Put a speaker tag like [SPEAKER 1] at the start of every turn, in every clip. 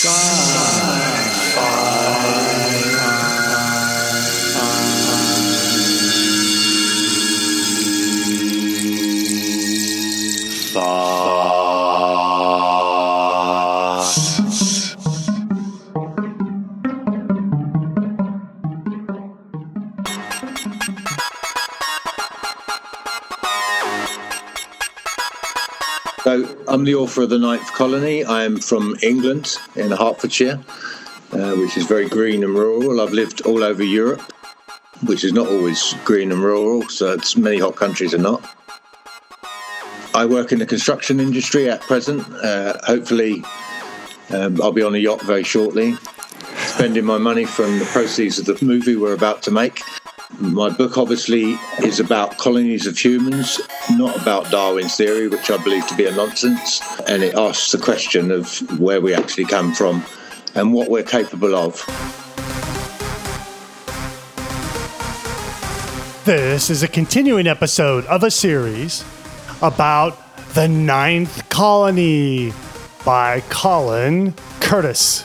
[SPEAKER 1] So, I'm the author of The Ninth Colony. I am from England in Hertfordshire, uh, which is very green and rural. I've lived all over Europe, which is not always green and rural, so it's many hot countries are not. I work in the construction industry at present. Uh, hopefully, um, I'll be on a yacht very shortly, spending my money from the proceeds of the movie we're about to make. My book obviously is about colonies of humans, not about Darwin's theory, which I believe to be a nonsense. And it asks the question of where we actually come from and what we're capable of.
[SPEAKER 2] This is a continuing episode of a series about the Ninth Colony by Colin Curtis.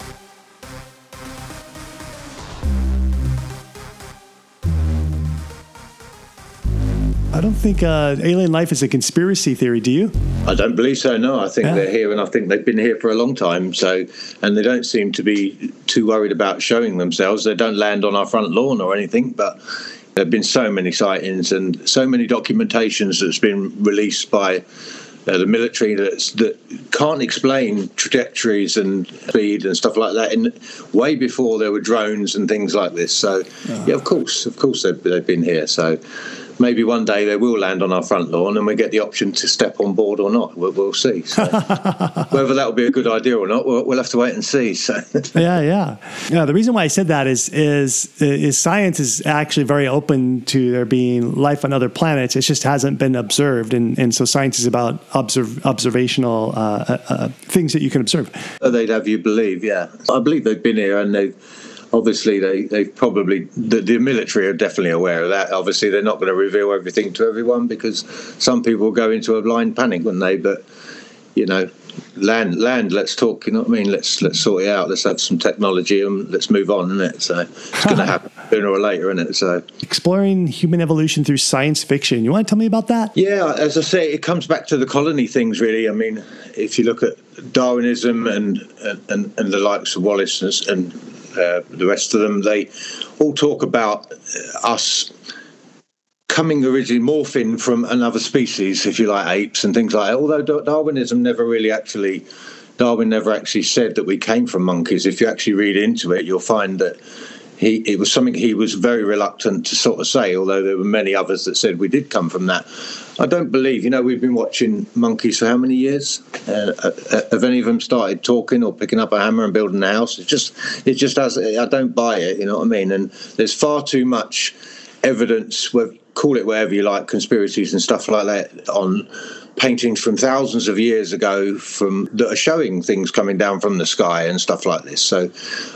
[SPEAKER 2] I don't think uh, alien life is a conspiracy theory, do you?
[SPEAKER 1] I don't believe so. No, I think
[SPEAKER 2] Yeah.
[SPEAKER 1] they're here, and I think they've been here for a long time. So, and they don't seem to be too worried about showing themselves. They don't land on our front lawn or anything. But there've been so many sightings and so many documentations that's been released by uh, the military that's, that can't explain trajectories and speed and stuff like that. In way before there were drones and things like this. So, yeah, of course, of course, they've, they've been here. So. Maybe one day they will land on our front lawn and we get the option to step on board or not. We'll, we'll see. So whether that will be a good idea or not, we'll, we'll have to wait and see. So
[SPEAKER 2] yeah, yeah, yeah. The reason why I said that is is is science is actually very open to there being life on other planets. It just hasn't been observed, and and so science is about observ- observational uh, uh, uh, things that you can observe.
[SPEAKER 1] they'd have you believe, yeah. I believe they've been here and they've obviously they, they've probably the, the military are definitely aware of that. Obviously they're not going to reveal everything to everyone because some people go into a blind panic, wouldn't they? But you know, land land, let's talk, you know what I mean? Let's let's sort it out. Let's have some technology and let's move on, isn't it? So it's gonna happen sooner or later, isn't it? So
[SPEAKER 2] Exploring human evolution through science fiction. You want to tell me about that?
[SPEAKER 1] Yeah, as I say, it comes back to the colony things, really. I mean, if you look at Darwinism and and, and the likes of Wallace and, and uh, the rest of them, they all talk about uh, us coming originally morphing from another species, if you like, apes and things like that. Although Darwinism never really actually, Darwin never actually said that we came from monkeys. If you actually read into it, you'll find that he it was something he was very reluctant to sort of say. Although there were many others that said we did come from that. I don't believe. You know, we've been watching monkeys for how many years? Uh, uh, have any of them started talking or picking up a hammer and building a house? It just, it just has. I don't buy it. You know what I mean? And there's far too much evidence. wh- Call it whatever you like, conspiracies and stuff like that on paintings from thousands of years ago from that are showing things coming down from the sky and stuff like this. So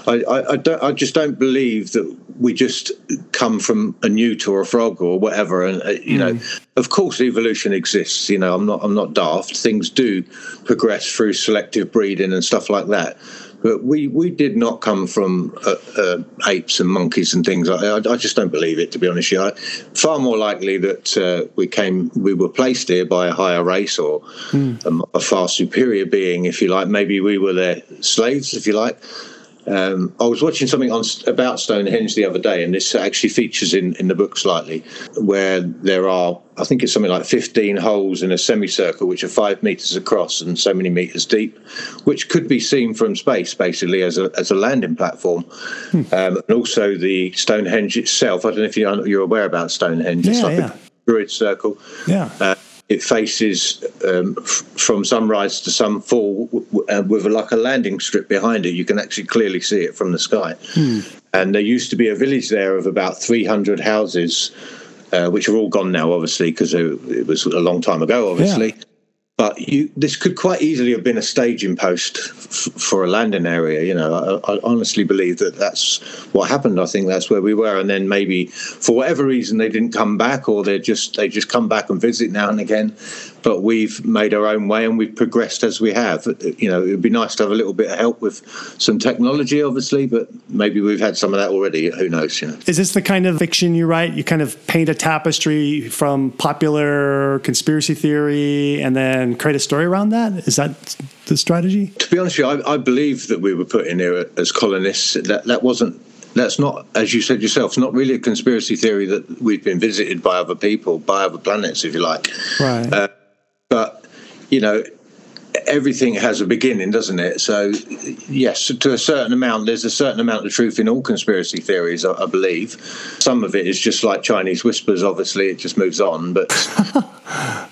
[SPEAKER 1] I, I, I don't I just don't believe that we just come from a newt or a frog or whatever. And uh, you know, of course, evolution exists. You know, I'm not I'm not daft. Things do progress through selective breeding and stuff like that. But we, we did not come from uh, uh, apes and monkeys and things. I, I, I just don't believe it, to be honest. with you. I, far more likely that uh, we came, we were placed here by a higher race or a, a far superior being, if you like. Maybe we were their slaves, if you like. Um, I was watching something on about Stonehenge the other day, and this actually features in, in the book slightly, where there are, I think it's something like 15 holes in a semicircle, which are five meters across and so many meters deep, which could be seen from space, basically as a as a landing platform. Um, and also the Stonehenge itself. I don't know if you're, you're aware about Stonehenge. it's
[SPEAKER 2] Yeah,
[SPEAKER 1] like
[SPEAKER 2] yeah.
[SPEAKER 1] a druid circle.
[SPEAKER 2] Yeah.
[SPEAKER 1] Uh, it faces um, f- from sunrise to sunfall w- w- uh, with a, like a landing strip behind it. You can actually clearly see it from the sky. And there used to be a village there of about 300 houses, uh, which are all gone now, obviously, because it, it was a long time ago, obviously. But you, this could quite easily have been a staging post f- for a landing area. You know, I, I, honestly believe that that's what happened. I think that's where we were, and then maybe for whatever reason they didn't come back, or they just they just come back and visit now and again. But we've made our own way, and we've progressed as we have. Uh, you know, it would be nice to have a little bit of help with some technology, obviously, but maybe we've had some of that already. Who knows? You know.
[SPEAKER 2] Is this the kind of fiction you write? You kind of paint a tapestry from popular conspiracy theory, and then and create a story around that? Is that the strategy?
[SPEAKER 1] To be honest with you, I, I believe that we were put in here as colonists. That that wasn't that's not, as you said yourself, it's not really a conspiracy theory that we've been visited by other people, by other planets, if you like.
[SPEAKER 2] Right. Uh,
[SPEAKER 1] but you know, everything has a beginning, doesn't it? So, yes, to a certain amount, there's a certain amount of truth in all conspiracy theories, I, I believe. Some of it is just like Chinese whispers, obviously, it just moves on. But,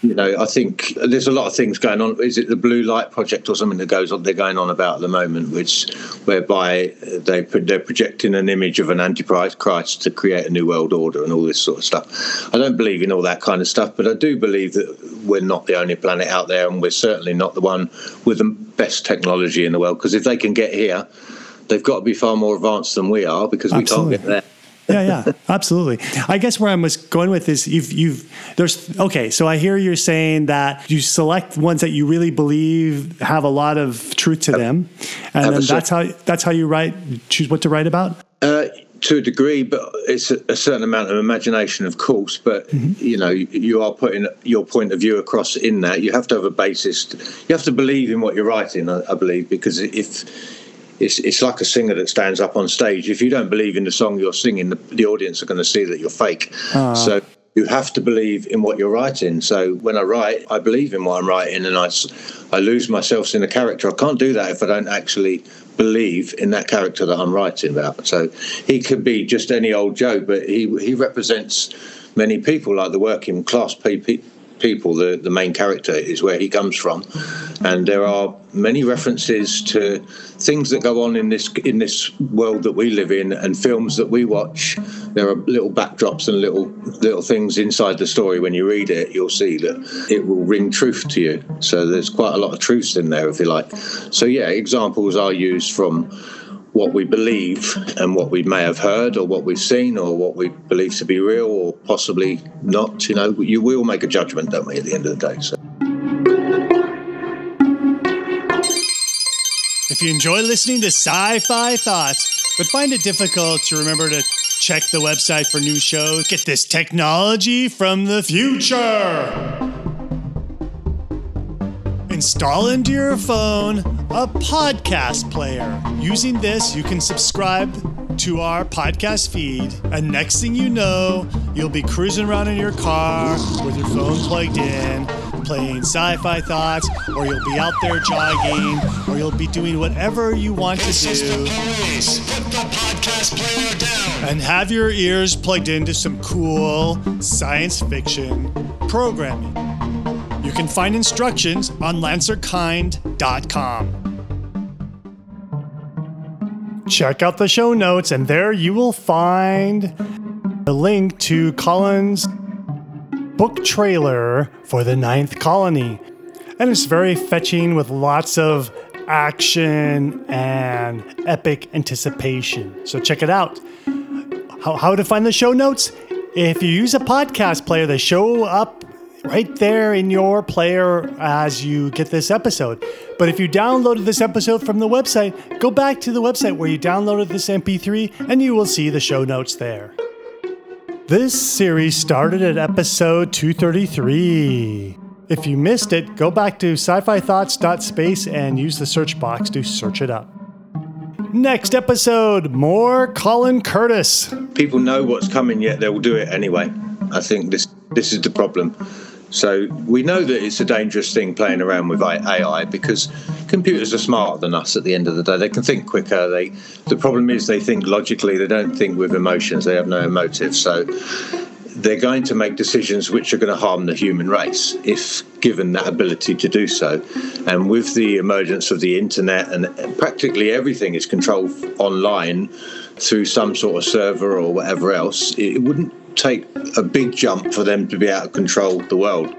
[SPEAKER 1] you know, I think there's a lot of things going on. Is it the Blue Light Project or something that goes on, they're going on about at the moment, which whereby they, they're projecting an image of an antichrist Christ to create a new world order and all this sort of stuff. I don't believe in all that kind of stuff, but I do believe that we're not the only planet out there and we're certainly not the one with the best technology in the world. Because if they can get here, they've got to be far more advanced than we are because Absolutely. we can't get there
[SPEAKER 2] yeah, yeah, absolutely. I guess where I was going with this, you've, you've, there's, okay, so I hear you're saying that you select ones that you really believe have a lot of truth to them, and then that's how that's how you write, choose what to write about.
[SPEAKER 1] Uh, to a degree, but it's a, a, certain amount of imagination, of course. But mm-hmm. you know, you are putting your point of view across in that. You have to have a basis. You have to believe in what you're writing. I, I believe because if it's it's like a singer that stands up on stage. If you don't believe in the song you're singing, the, the audience are going to see that you're fake. Uh. So you have to believe in what you're writing. So when I write, I believe in what I'm writing, and I I lose myself in the character. I can't do that if I don't actually believe in that character that I'm writing about. So he could be just any old Joe, but he he represents many people, like the working class people people, the, the main character, is where he comes from. And there are many references to things that go on in this in this world that we live in and films that we watch. There are little backdrops and little little things inside the story. When you read it, you'll see that it will ring truth to you. So there's quite a lot of truths in there, if you like. So yeah, examples are used from what we believe and what we may have heard or what we've seen or what we believe to be real or possibly not. You know, you, we all make a judgment, don't we, at the end of the day? So.
[SPEAKER 2] If you enjoy listening to Sci Fi Thoughts, but find it difficult to remember to check the website for new shows, get this technology from the future. Install into your phone a podcast player. Using this, you can subscribe to our podcast feed, and next thing you know, you'll be cruising around in your car with your phone plugged in, playing sci fi thoughts, or you'll be out there jogging, or you'll be doing whatever you want to do. Put the podcast player down And have your ears plugged into some cool science fiction programming. Can find instructions on lancerkind.com. Check out the show notes, and there you will find a link to Colin's book trailer for the Ninth Colony. And it's very fetching with lots of action and epic anticipation. So check it out. How, how to find the show notes? If you use a podcast player, they show up right there in your player as you get this episode. But if you downloaded this episode from the website, go back to the website where you downloaded this MP3 and you will see the show notes there. This series started at episode 233. If you missed it, go back to sci fi thoughts.space and use the search box to search it up. Next episode, more Colin Curtis.
[SPEAKER 1] People know what's coming, yet they'll do it anyway. I think this this is the problem. So we know that it's a dangerous thing playing around with AI because computers are smarter than us. At the end of the day, they can think quicker. They the problem is they think logically. They don't think with emotions. They have no emotive. So they're going to make decisions which are going to harm the human race if given that ability to do so. And with the emergence of the internet and practically everything is controlled online through some sort of server or whatever else, it wouldn't take a big jump for them to be out of control of the world.